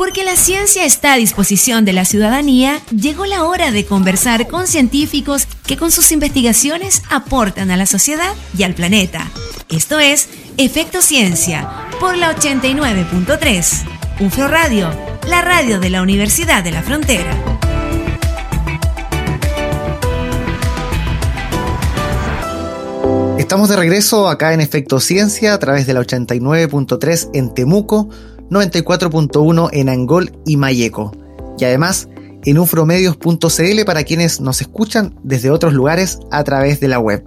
Porque la ciencia está a disposición de la ciudadanía, llegó la hora de conversar con científicos que con sus investigaciones aportan a la sociedad y al planeta. Esto es Efecto Ciencia por la 89.3. UFRO Radio, la radio de la Universidad de la Frontera. Estamos de regreso acá en Efecto Ciencia a través de la 89.3 en Temuco 94.1 en Angol y Mayeco. Y además en ufromedios.cl para quienes nos escuchan desde otros lugares a través de la web.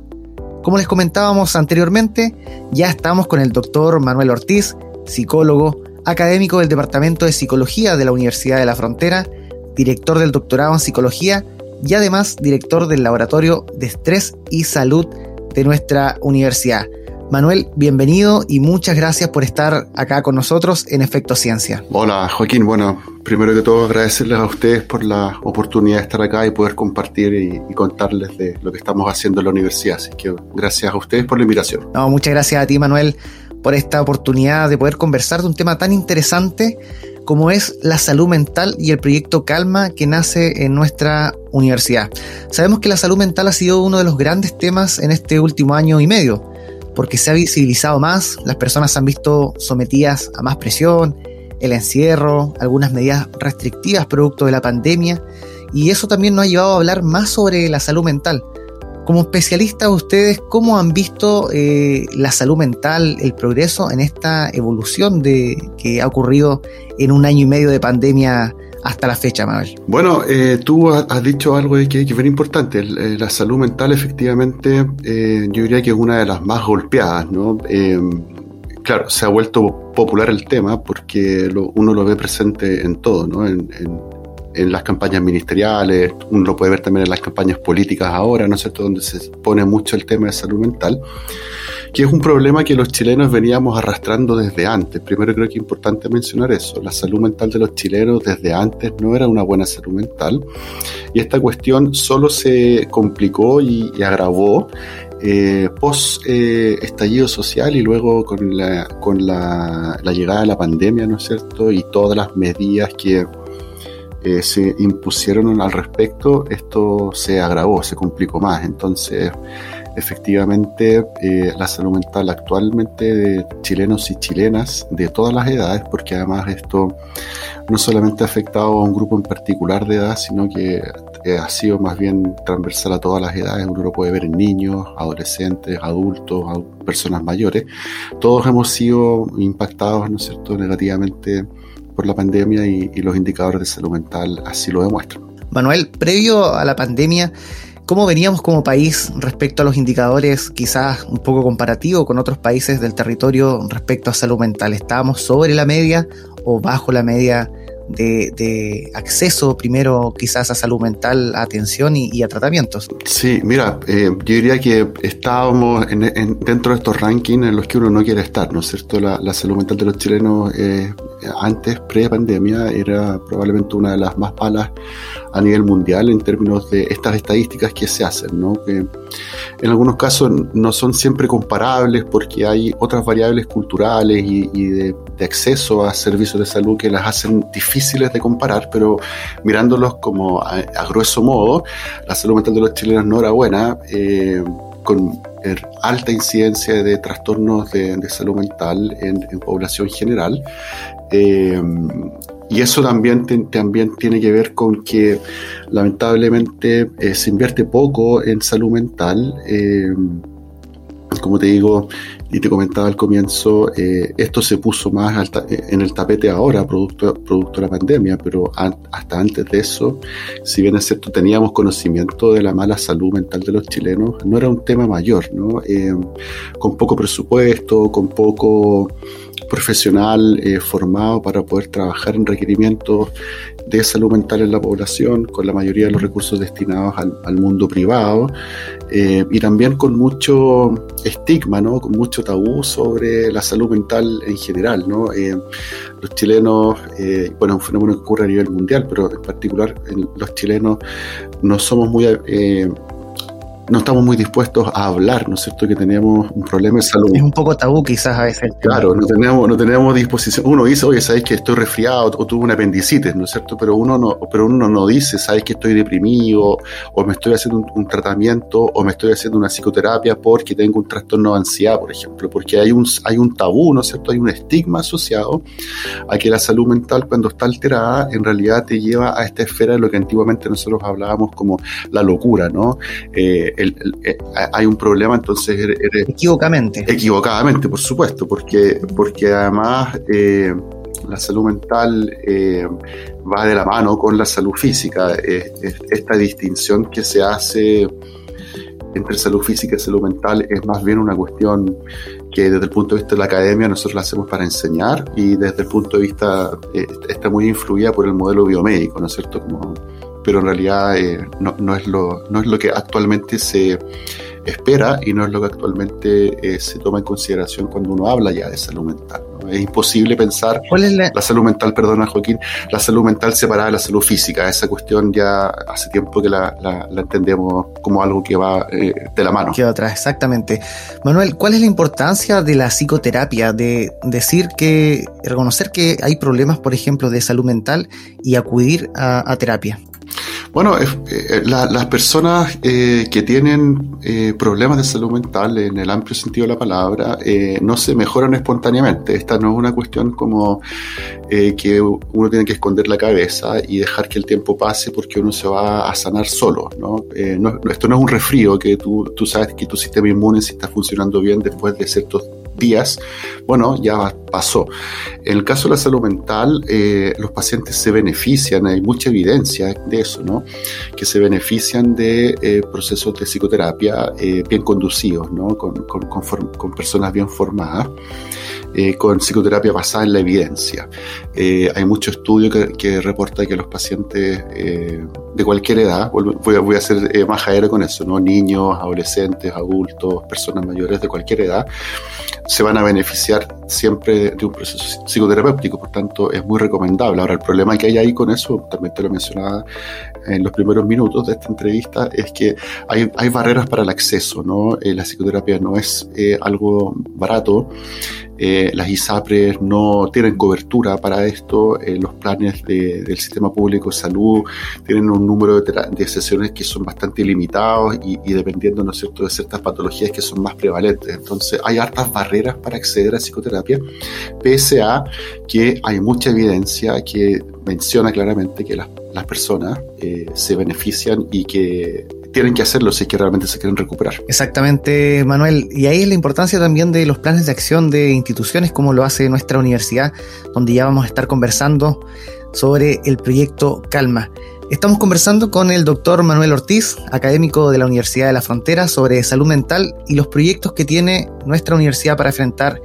Como les comentábamos anteriormente, ya estamos con el doctor Manuel Ortiz, psicólogo, académico del Departamento de Psicología de la Universidad de la Frontera, director del doctorado en psicología y además director del Laboratorio de Estrés y Salud de nuestra universidad. Manuel, bienvenido y muchas gracias por estar acá con nosotros en Efecto Ciencia. Hola Joaquín, bueno, primero que todo agradecerles a ustedes por la oportunidad de estar acá y poder compartir y, contarles de lo que estamos haciendo en la universidad. Así que gracias a ustedes por la invitación. No, muchas gracias a ti Manuel por esta oportunidad de poder conversar de un tema tan interesante como es la salud mental y el proyecto Calma que nace en nuestra universidad. Sabemos que la salud mental ha sido uno de los grandes temas en este último año y medio porque se ha visibilizado más, las personas se han visto sometidas a más presión, el encierro, algunas medidas restrictivas producto de la pandemia, y eso también nos ha llevado a hablar más sobre la salud mental. Como especialistas, ustedes, ¿cómo han visto eh, la salud mental, el progreso en esta evolución de, que ha ocurrido en un año y medio de pandemia hasta la fecha, Mabel? Bueno, eh, tú has dicho algo que, es bien importante. Eh, la salud mental, efectivamente, eh, yo diría que es una de las más golpeadas, ¿no? claro, se ha vuelto popular el tema porque uno lo ve presente en todo, ¿no? En, en, las campañas ministeriales, uno lo puede ver también en las campañas políticas ahora, ¿no es cierto?, donde se pone mucho el tema de salud mental que es un problema que los chilenos veníamos arrastrando desde antes. Primero creo que es importante mencionar eso. La salud mental de los chilenos desde antes no era una buena salud mental y esta cuestión solo se complicó y, agravó eh, post eh, estallido social y luego con, la, con la, llegada de la pandemia, ¿no es cierto? Y todas las medidas que eh, se impusieron al respecto, esto se agravó, se complicó más. Entonces, efectivamente eh, la salud mental actualmente de chilenos y chilenas de todas las edades, porque además esto no solamente ha afectado a un grupo en particular de edad, sino que eh, ha sido más bien transversal a todas las edades. Uno lo puede ver en niños, adolescentes, adultos, personas mayores. Todos hemos sido impactados, ¿no es cierto?, negativamente por la pandemia y los indicadores de salud mental así lo demuestran. Manuel, previo a la pandemia, ¿Cómo veníamos como país respecto a los indicadores quizás un poco comparativo con otros países del territorio respecto a salud mental? ¿Estábamos sobre la media o bajo la media de, acceso primero quizás a salud mental, atención y, a tratamientos? Sí, mira, eh, yo diría que estábamos dentro de estos rankings en los que uno no quiere estar, ¿no es cierto? La, salud mental de los chilenos eh, antes, pre-pandemia, era probablemente una de las más malas a nivel mundial en términos de estas estadísticas que se hacen, ¿no? que en algunos casos no son siempre comparables porque hay otras variables culturales y, de, acceso a servicios de salud que las hacen difíciles de comparar, pero mirándolos como a, grueso modo, la salud mental de los chilenos no era buena. Eh, con er, alta incidencia de trastornos de, salud mental en, en población general. Eh, y eso también, también tiene que ver con que lamentablemente eh, se invierte poco en salud mental. Eh, como te digo y te comentaba al comienzo, eh, esto se puso más en el tapete ahora, producto, producto de la pandemia, pero hasta antes de eso, si bien es cierto, teníamos conocimiento de la mala salud mental de los chilenos, no era un tema mayor, ¿no? con poco presupuesto, con poco profesional eh, formado para poder trabajar en requerimientos de salud mental en la población, con la mayoría de los recursos destinados al, mundo privado, eh, y también con mucho estigma, ¿no? con mucho tabú sobre la salud mental en general. ¿no? Eh, los chilenos, bueno, es un fenómeno que ocurre a nivel mundial, pero en particular los chilenos no somos muy no estamos muy dispuestos a hablar, ¿no es cierto?, que teníamos un problema de salud. Es un poco tabú quizás a veces. Claro, no tenemos, no tenemos disposición. Uno dice, oye, sabes que estoy resfriado o tuve una apendicitis, ¿no es cierto? Pero uno no, pero uno no dice, sabes que estoy deprimido o me estoy haciendo un, tratamiento o me estoy haciendo una psicoterapia porque tengo un trastorno de ansiedad, por ejemplo, porque hay un, hay un tabú, ¿no es cierto? Hay un estigma asociado a que la salud mental cuando está alterada en realidad te lleva a esta esfera de lo que antiguamente nosotros hablábamos como la locura, ¿no? Eh, eh, hay un problema, entonces eres, equivocadamente. Equivocadamente, por supuesto, porque, porque además eh, la salud mental va de la mano con la salud física. esta distinción que se hace entre salud física y salud mental es más bien una cuestión que desde el punto de vista de la academia nosotros la hacemos para enseñar y desde el punto de vista está muy influida por el modelo biomédico, ¿no es cierto? Como, pero en realidad eh, no, no, es lo, no es lo que actualmente se espera y no es lo que actualmente eh, se toma en consideración cuando uno habla ya de salud mental. Es imposible pensar ¿Cuál es la... salud mental, perdona Joaquín, la salud mental separada de la salud física. Esa cuestión ya hace tiempo que la, la, entendemos como algo que va eh, de la mano. Queda atrás, exactamente. Manuel, ¿cuál es la importancia de la psicoterapia? De decir que, reconocer que hay problemas, por ejemplo, de salud mental y acudir a terapia. Bueno, eh, las personas eh, que tienen eh, problemas de salud mental en el amplio sentido de la palabra no se mejoran espontáneamente. Esta no es una cuestión como que uno tiene que esconder la cabeza y dejar que el tiempo pase porque uno se va a sanar solo. ¿no? esto no es un resfrío que tú, tú sabes que tu sistema inmune si está funcionando bien después de ciertos días, bueno, ya pasó. En el caso de la salud mental, eh, los pacientes se benefician, hay mucha evidencia de eso, ¿no? Que se benefician de eh, procesos de psicoterapia eh, bien conducidos, ¿no? Con, con personas bien formadas. Eh, con psicoterapia basada en la evidencia. Eh, hay mucho estudio que, que, reporta que los pacientes eh, de cualquier edad, voy voy a ser más aéreo con eso, ¿no? niños, adolescentes, adultos, personas mayores de cualquier edad, se van a beneficiar siempre de un proceso psicoterapéutico, por tanto es muy recomendable. Ahora, el problema que hay ahí con eso, también te lo mencionaba en los primeros minutos de esta entrevista, es que hay, hay barreras para el acceso, ¿no? la psicoterapia no es algo barato, eh, las ISAPRES no tienen cobertura para esto, eh, los planes del sistema público de salud tienen un número de, sesiones que son bastante limitados y, dependiendo, ¿no es cierto?, de ciertas patologías que son más prevalentes. Entonces, hay hartas barreras para acceder a psicoterapia, pese a que hay mucha evidencia que menciona claramente que las, personas eh, se benefician y que tienen que hacerlo si es que realmente se quieren recuperar. Exactamente, Manuel. Y ahí es la importancia también de los planes de acción de instituciones como lo hace nuestra universidad, donde ya vamos a estar conversando sobre el proyecto Calma. Estamos conversando con el doctor Manuel Ortiz, académico de la Universidad de la Frontera, sobre salud mental y los proyectos que tiene nuestra universidad para enfrentar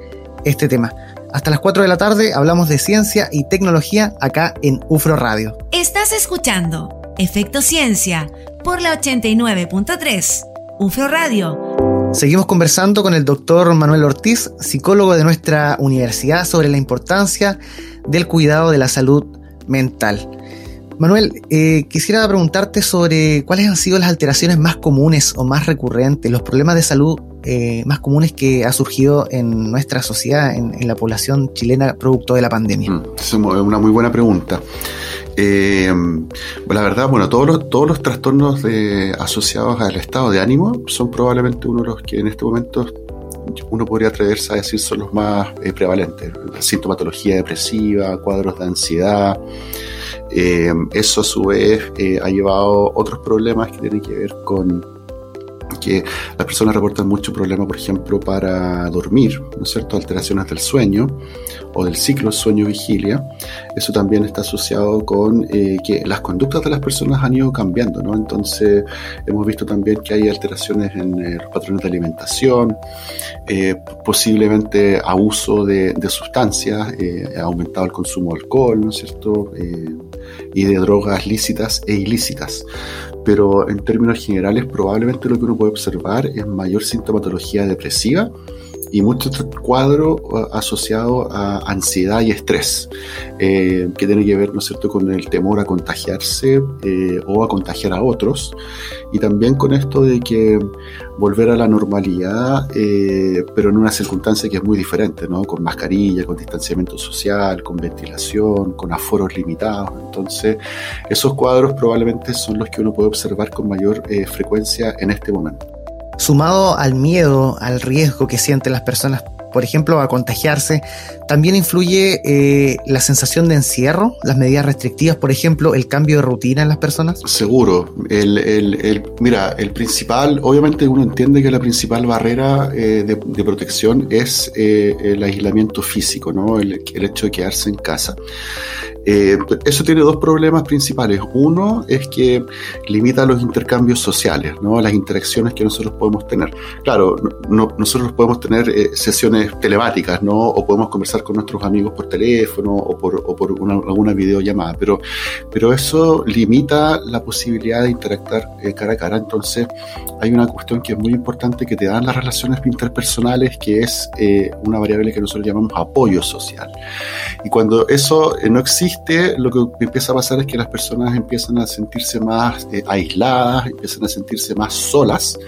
este tema. Hasta las 4 de la tarde hablamos de ciencia y tecnología acá en UFRO Radio. Estás escuchando Efecto Ciencia por la 89.3, UFRO Radio. Seguimos conversando con el doctor Manuel Ortiz, psicólogo de nuestra universidad, sobre la importancia del cuidado de la salud mental. Manuel, eh, quisiera preguntarte sobre cuáles han sido las alteraciones más comunes o más recurrentes, los problemas de salud eh, más comunes que ha surgido en nuestra sociedad, en, la población chilena, producto de la pandemia. Mm, es una muy buena pregunta. Eh, la verdad, bueno, todos los, trastornos asociados al estado de ánimo son probablemente uno de los que en este momento uno podría atreverse a decir son los más eh, prevalentes. Sintomatología depresiva, cuadros de ansiedad. Eh, eso a su vez ha llevado otros problemas que tienen que ver con que las personas reportan mucho problema, por ejemplo, para dormir, ¿no es cierto? Alteraciones del sueño o del ciclo sueño-vigilia. Eso también está asociado con eh, que las conductas de las personas han ido cambiando, ¿no? Entonces, hemos visto también que hay alteraciones en eh, los patrones de alimentación, eh, posiblemente abuso de, de sustancias, ha aumentado el consumo de alcohol, ¿no es cierto? Y de drogas lícitas e ilícitas. Pero en términos generales probablemente lo que uno puede observar es mayor sintomatología depresiva y muchos cuadros asociados a ansiedad y estrés, que tiene que ver, ¿no es cierto?, con el temor a contagiarse o a contagiar a otros, y también con esto de que volver a la normalidad, pero en una circunstancia que es muy diferente, ¿no? Con mascarilla, con distanciamiento social, con ventilación, con aforos limitados. Entonces, esos cuadros probablemente son los que uno puede observar con mayor frecuencia en este momento. Sumado al miedo, al riesgo que sienten las personas, por ejemplo, a contagiarse, también influye eh, la sensación de encierro, las medidas restrictivas, por ejemplo, el cambio de rutina en las personas. Seguro. El, el, mira, el principal, obviamente uno entiende que la principal barrera eh, de, protección es eh, el aislamiento físico, ¿no? El, el, hecho de quedarse en casa. Eh, eso tiene dos problemas principales. Uno es que limita los intercambios sociales, ¿no? las interacciones que nosotros podemos tener. Claro, no, nosotros podemos tener eh, sesiones telemáticas, ¿no? o podemos conversar con nuestros amigos por teléfono o por, o por una, alguna videollamada, pero, pero eso limita la posibilidad de interactuar eh, cara a cara. Entonces, hay una cuestión que es muy importante que te dan las relaciones interpersonales, que es una variable que nosotros llamamos apoyo social. Y cuando eso no existe, lo que empieza a pasar es que las personas empiezan a sentirse más eh, aisladas, empiezan a sentirse más solas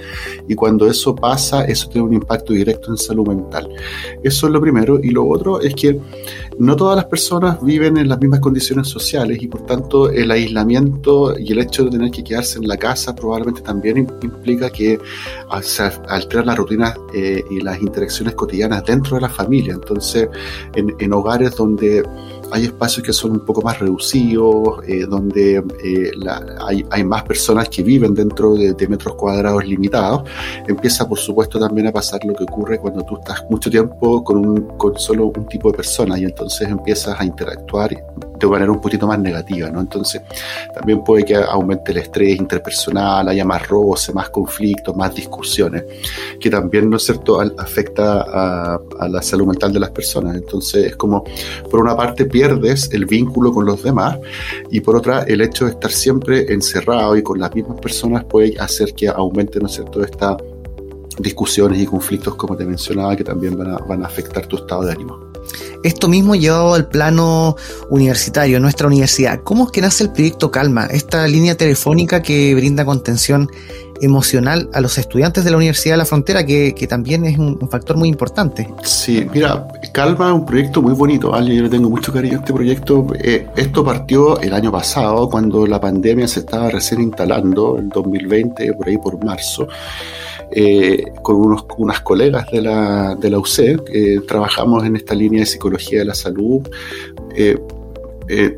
y cuando eso pasa, eso tiene un impacto directo en salud mental. Eso es lo primero. Y lo otro es que no todas las personas viven en las mismas condiciones sociales y por tanto el aislamiento y el hecho de tener que quedarse en la casa probablemente también implica que se alteran las rutinas eh, y las interacciones cotidianas dentro de la familia. Entonces, en, en hogares donde hay espacios que son un poco más reducidos, eh, donde eh, hay, más personas que viven dentro de, metros cuadrados limitados. Empieza, por supuesto, también a pasar lo que ocurre cuando tú estás mucho tiempo con, un, con solo un tipo de personas y entonces empiezas a interactuar de manera un poquito más negativa, ¿no? Entonces, también puede que aumente el estrés interpersonal, haya más roce, más conflictos, más discusiones, que también, ¿no es cierto?, afecta a, la salud mental de las personas. Entonces, es como, por una parte, pierdes el vínculo con los demás y por otra el hecho de estar siempre encerrado y con las mismas personas puede hacer que aumente, ¿no es cierto?, estas discusiones y conflictos, como te mencionaba, que también van a, van a afectar tu estado de ánimo. Esto mismo llevado al plano universitario, nuestra universidad. ¿Cómo es que nace el proyecto Calma, esta línea telefónica que brinda contención emocional a los estudiantes de la Universidad de la Frontera, que, también es un, factor muy importante. Sí, mira, Calma es un proyecto muy bonito, ¿vale? yo le tengo mucho cariño a este proyecto. Eh, esto partió el año pasado, cuando la pandemia se estaba recién instalando, en 2020, por ahí por marzo. Eh, con unos, unas colegas de la, de la UC, que trabajamos en esta línea de psicología de la salud. Eh,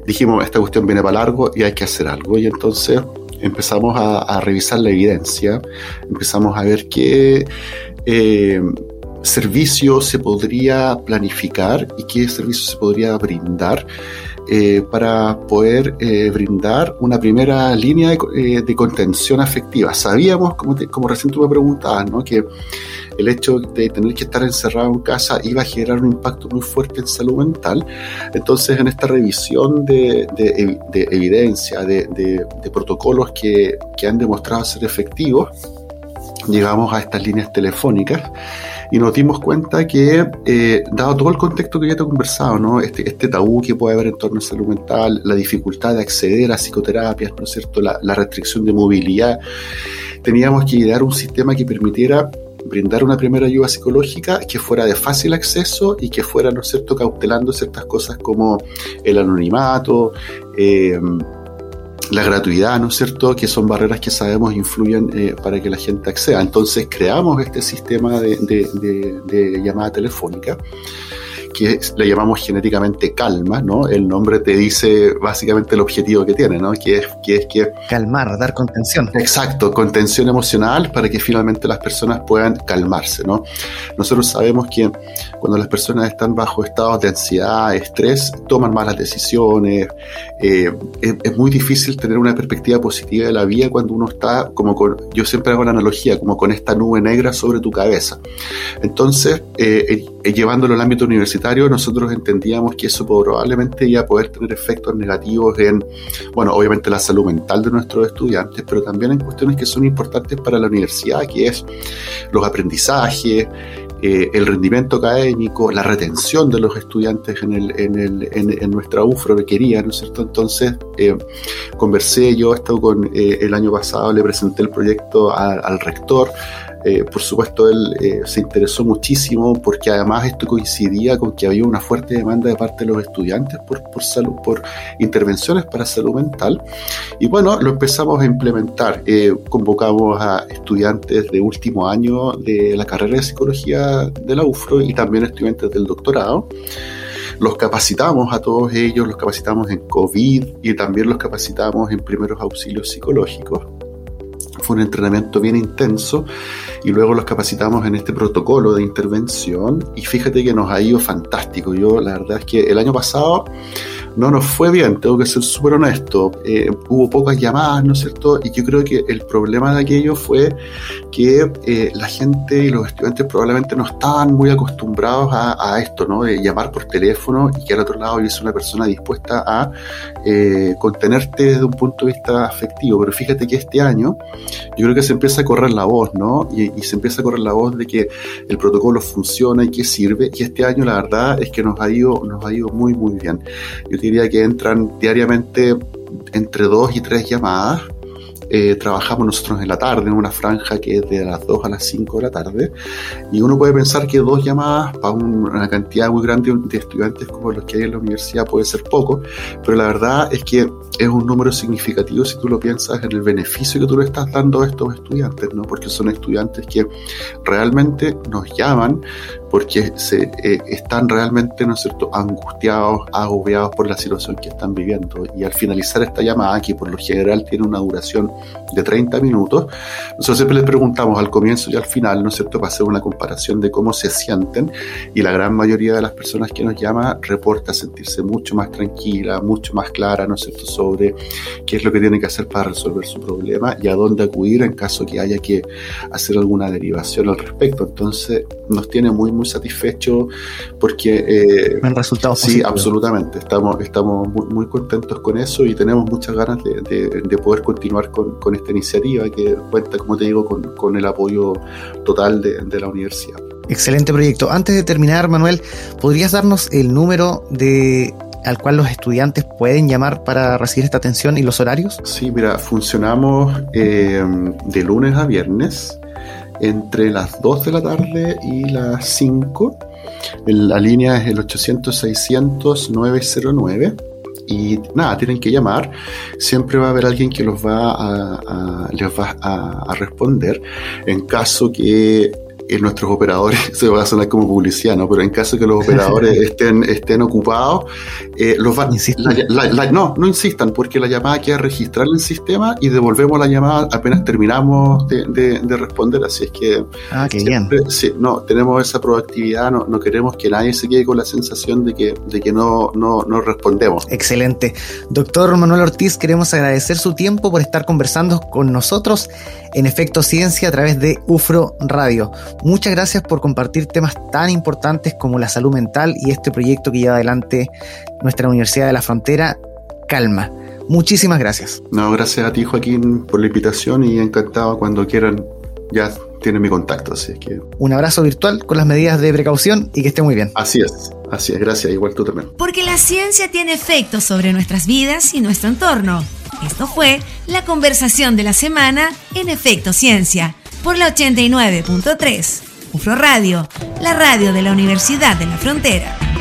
dijimos, esta cuestión viene para largo y hay que hacer algo. Y entonces empezamos a, revisar la evidencia, empezamos a ver qué eh, servicio se podría planificar y qué servicio se podría brindar eh, para poder eh, brindar una primera línea de, contención afectiva. Sabíamos, como, como recién tú me preguntabas, ¿no? que el hecho de tener que estar encerrado en casa iba a generar un impacto muy fuerte en salud mental. Entonces, en esta revisión de, evidencia, de, protocolos que, han demostrado ser efectivos, llegamos a estas líneas telefónicas y nos dimos cuenta que, eh, dado todo el contexto que ya te he conversado, ¿no? este, este tabú que puede haber en torno a salud mental, la dificultad de acceder a psicoterapias, ¿no es cierto? La, la restricción de movilidad, teníamos que idear un sistema que permitiera brindar una primera ayuda psicológica que fuera de fácil acceso y que fuera, ¿no es cierto?, cautelando ciertas cosas como el anonimato, eh, la gratuidad, ¿no es cierto?, que son barreras que sabemos influyen eh, para que la gente acceda. Entonces creamos este sistema de llamada telefónica que le llamamos genéticamente calma, ¿no? El nombre te dice básicamente el objetivo que tiene, ¿no? Que es que... Es que Calmar, dar contención. Exacto, contención emocional para que finalmente las personas puedan calmarse, ¿no? Nosotros sabemos que cuando las personas están bajo estados de ansiedad, estrés, toman malas decisiones, eh, es, muy difícil tener una perspectiva positiva de la vida cuando uno está como con, yo siempre hago la analogía, como con esta nube negra sobre tu cabeza. Entonces, eh, llevándolo al ámbito universitario, nosotros entendíamos que eso probablemente iba a poder tener efectos negativos en, bueno, obviamente la salud mental de nuestros estudiantes, pero también en cuestiones que son importantes para la universidad, que es los aprendizajes, eh, el rendimiento académico, la retención de los estudiantes en, el, en, el, en, nuestra UFRO requería, ¿no es cierto? Entonces, eh, conversé, yo he estado con el año pasado, le presenté el proyecto al rector, eh, por supuesto, él eh, se interesó muchísimo porque además esto coincidía con que había una fuerte demanda de parte de los estudiantes por, por, salud, por intervenciones para salud mental. Y bueno, lo empezamos a implementar. Eh, convocamos a estudiantes de último año de la carrera de psicología de la UFRO y también estudiantes del doctorado los capacitamos a todos ellos, los capacitamos en COVID y también los capacitamos en primeros auxilios psicológicos. Fue un entrenamiento bien intenso y luego los capacitamos en este protocolo de intervención y fíjate que nos ha ido fantástico. Yo la verdad es que el año pasado no nos fue bien, tengo que ser súper honesto. Eh, hubo pocas llamadas, ¿no es cierto? Y yo creo que el problema de aquello fue que eh, la gente y los estudiantes probablemente no estaban muy acostumbrados a, esto, ¿no? De llamar por teléfono y que al otro lado hubiese una persona dispuesta a eh, contenerte desde un punto de vista afectivo. Pero fíjate que este año yo creo que se empieza a correr la voz, ¿no? Y, se empieza a correr la voz de que el protocolo funciona y que sirve. Y este año la verdad es que nos ha ido, nos ha ido muy, muy bien. Diría que entran diariamente entre dos y tres llamadas eh, trabajamos nosotros en la tarde, en una franja que es de las 2 a las 5 de la tarde, y uno puede pensar que dos llamadas para una cantidad muy grande de estudiantes como los que hay en la universidad puede ser poco, pero la verdad es que es un número significativo si tú lo piensas en el beneficio que tú le estás dando a estos estudiantes, ¿no? porque son estudiantes que realmente nos llaman porque se, eh, están realmente, ¿no es cierto?, angustiados, agobiados por la situación que están viviendo. Y al finalizar esta llamada, que por lo general tiene una duración de 30 minutos, nosotros siempre les preguntamos al comienzo y al final, ¿no es cierto?, para hacer una comparación de cómo se sienten. Y la gran mayoría de las personas que nos llama reporta sentirse mucho más tranquila, mucho más clara, ¿no es cierto?, sobre qué es lo que tiene que hacer para resolver su problema y a dónde acudir en caso que haya que hacer alguna derivación al respecto. Entonces, nos tiene muy, muy satisfecho porque... Eh, resultados Sí, absolutamente. Estamos, estamos muy, contentos con eso y tenemos muchas ganas de, poder continuar con, esta iniciativa que cuenta, como te digo, con, el apoyo total de, la universidad. Excelente proyecto. Antes de terminar, Manuel, ¿podrías darnos el número de al cual los estudiantes pueden llamar para recibir esta atención y los horarios? Sí, mira, funcionamos eh, de lunes a viernes entre las 2 de la tarde y las 5. La línea es el 800-600-909 y nada, tienen que llamar. Siempre va a haber alguien que los va a, les va a, responder. En caso que nuestros operadores, se va a sonar como publicidad, ¿no? Pero en caso que los operadores estén, estén ocupados, eh, los van... no, no insistan, porque la llamada queda registrada en el sistema y devolvemos la llamada apenas terminamos de, responder, así es que... Ah, qué bien. Sí, no, tenemos esa proactividad, no, no, queremos que nadie se quede con la sensación de que, de que no, no, no respondemos. Excelente. Doctor Manuel Ortiz, queremos agradecer su tiempo por estar conversando con nosotros en Efecto Ciencia a través de UFRO Radio. Muchas gracias por compartir temas tan importantes como la salud mental y este proyecto que lleva adelante nuestra Universidad de la Frontera, Calma. Muchísimas gracias. No, gracias a ti Joaquín por la invitación y encantado cuando quieran. Ya tienen mi contacto, así que... Un abrazo virtual con las medidas de precaución y que esté muy bien. Así es, así es, gracias, igual tú también. Porque la ciencia tiene efectos sobre nuestras vidas y nuestro entorno. Esto fue la conversación de la semana en Efecto Ciencia por la 89.3. UFRO Radio, la radio de la Universidad de la Frontera.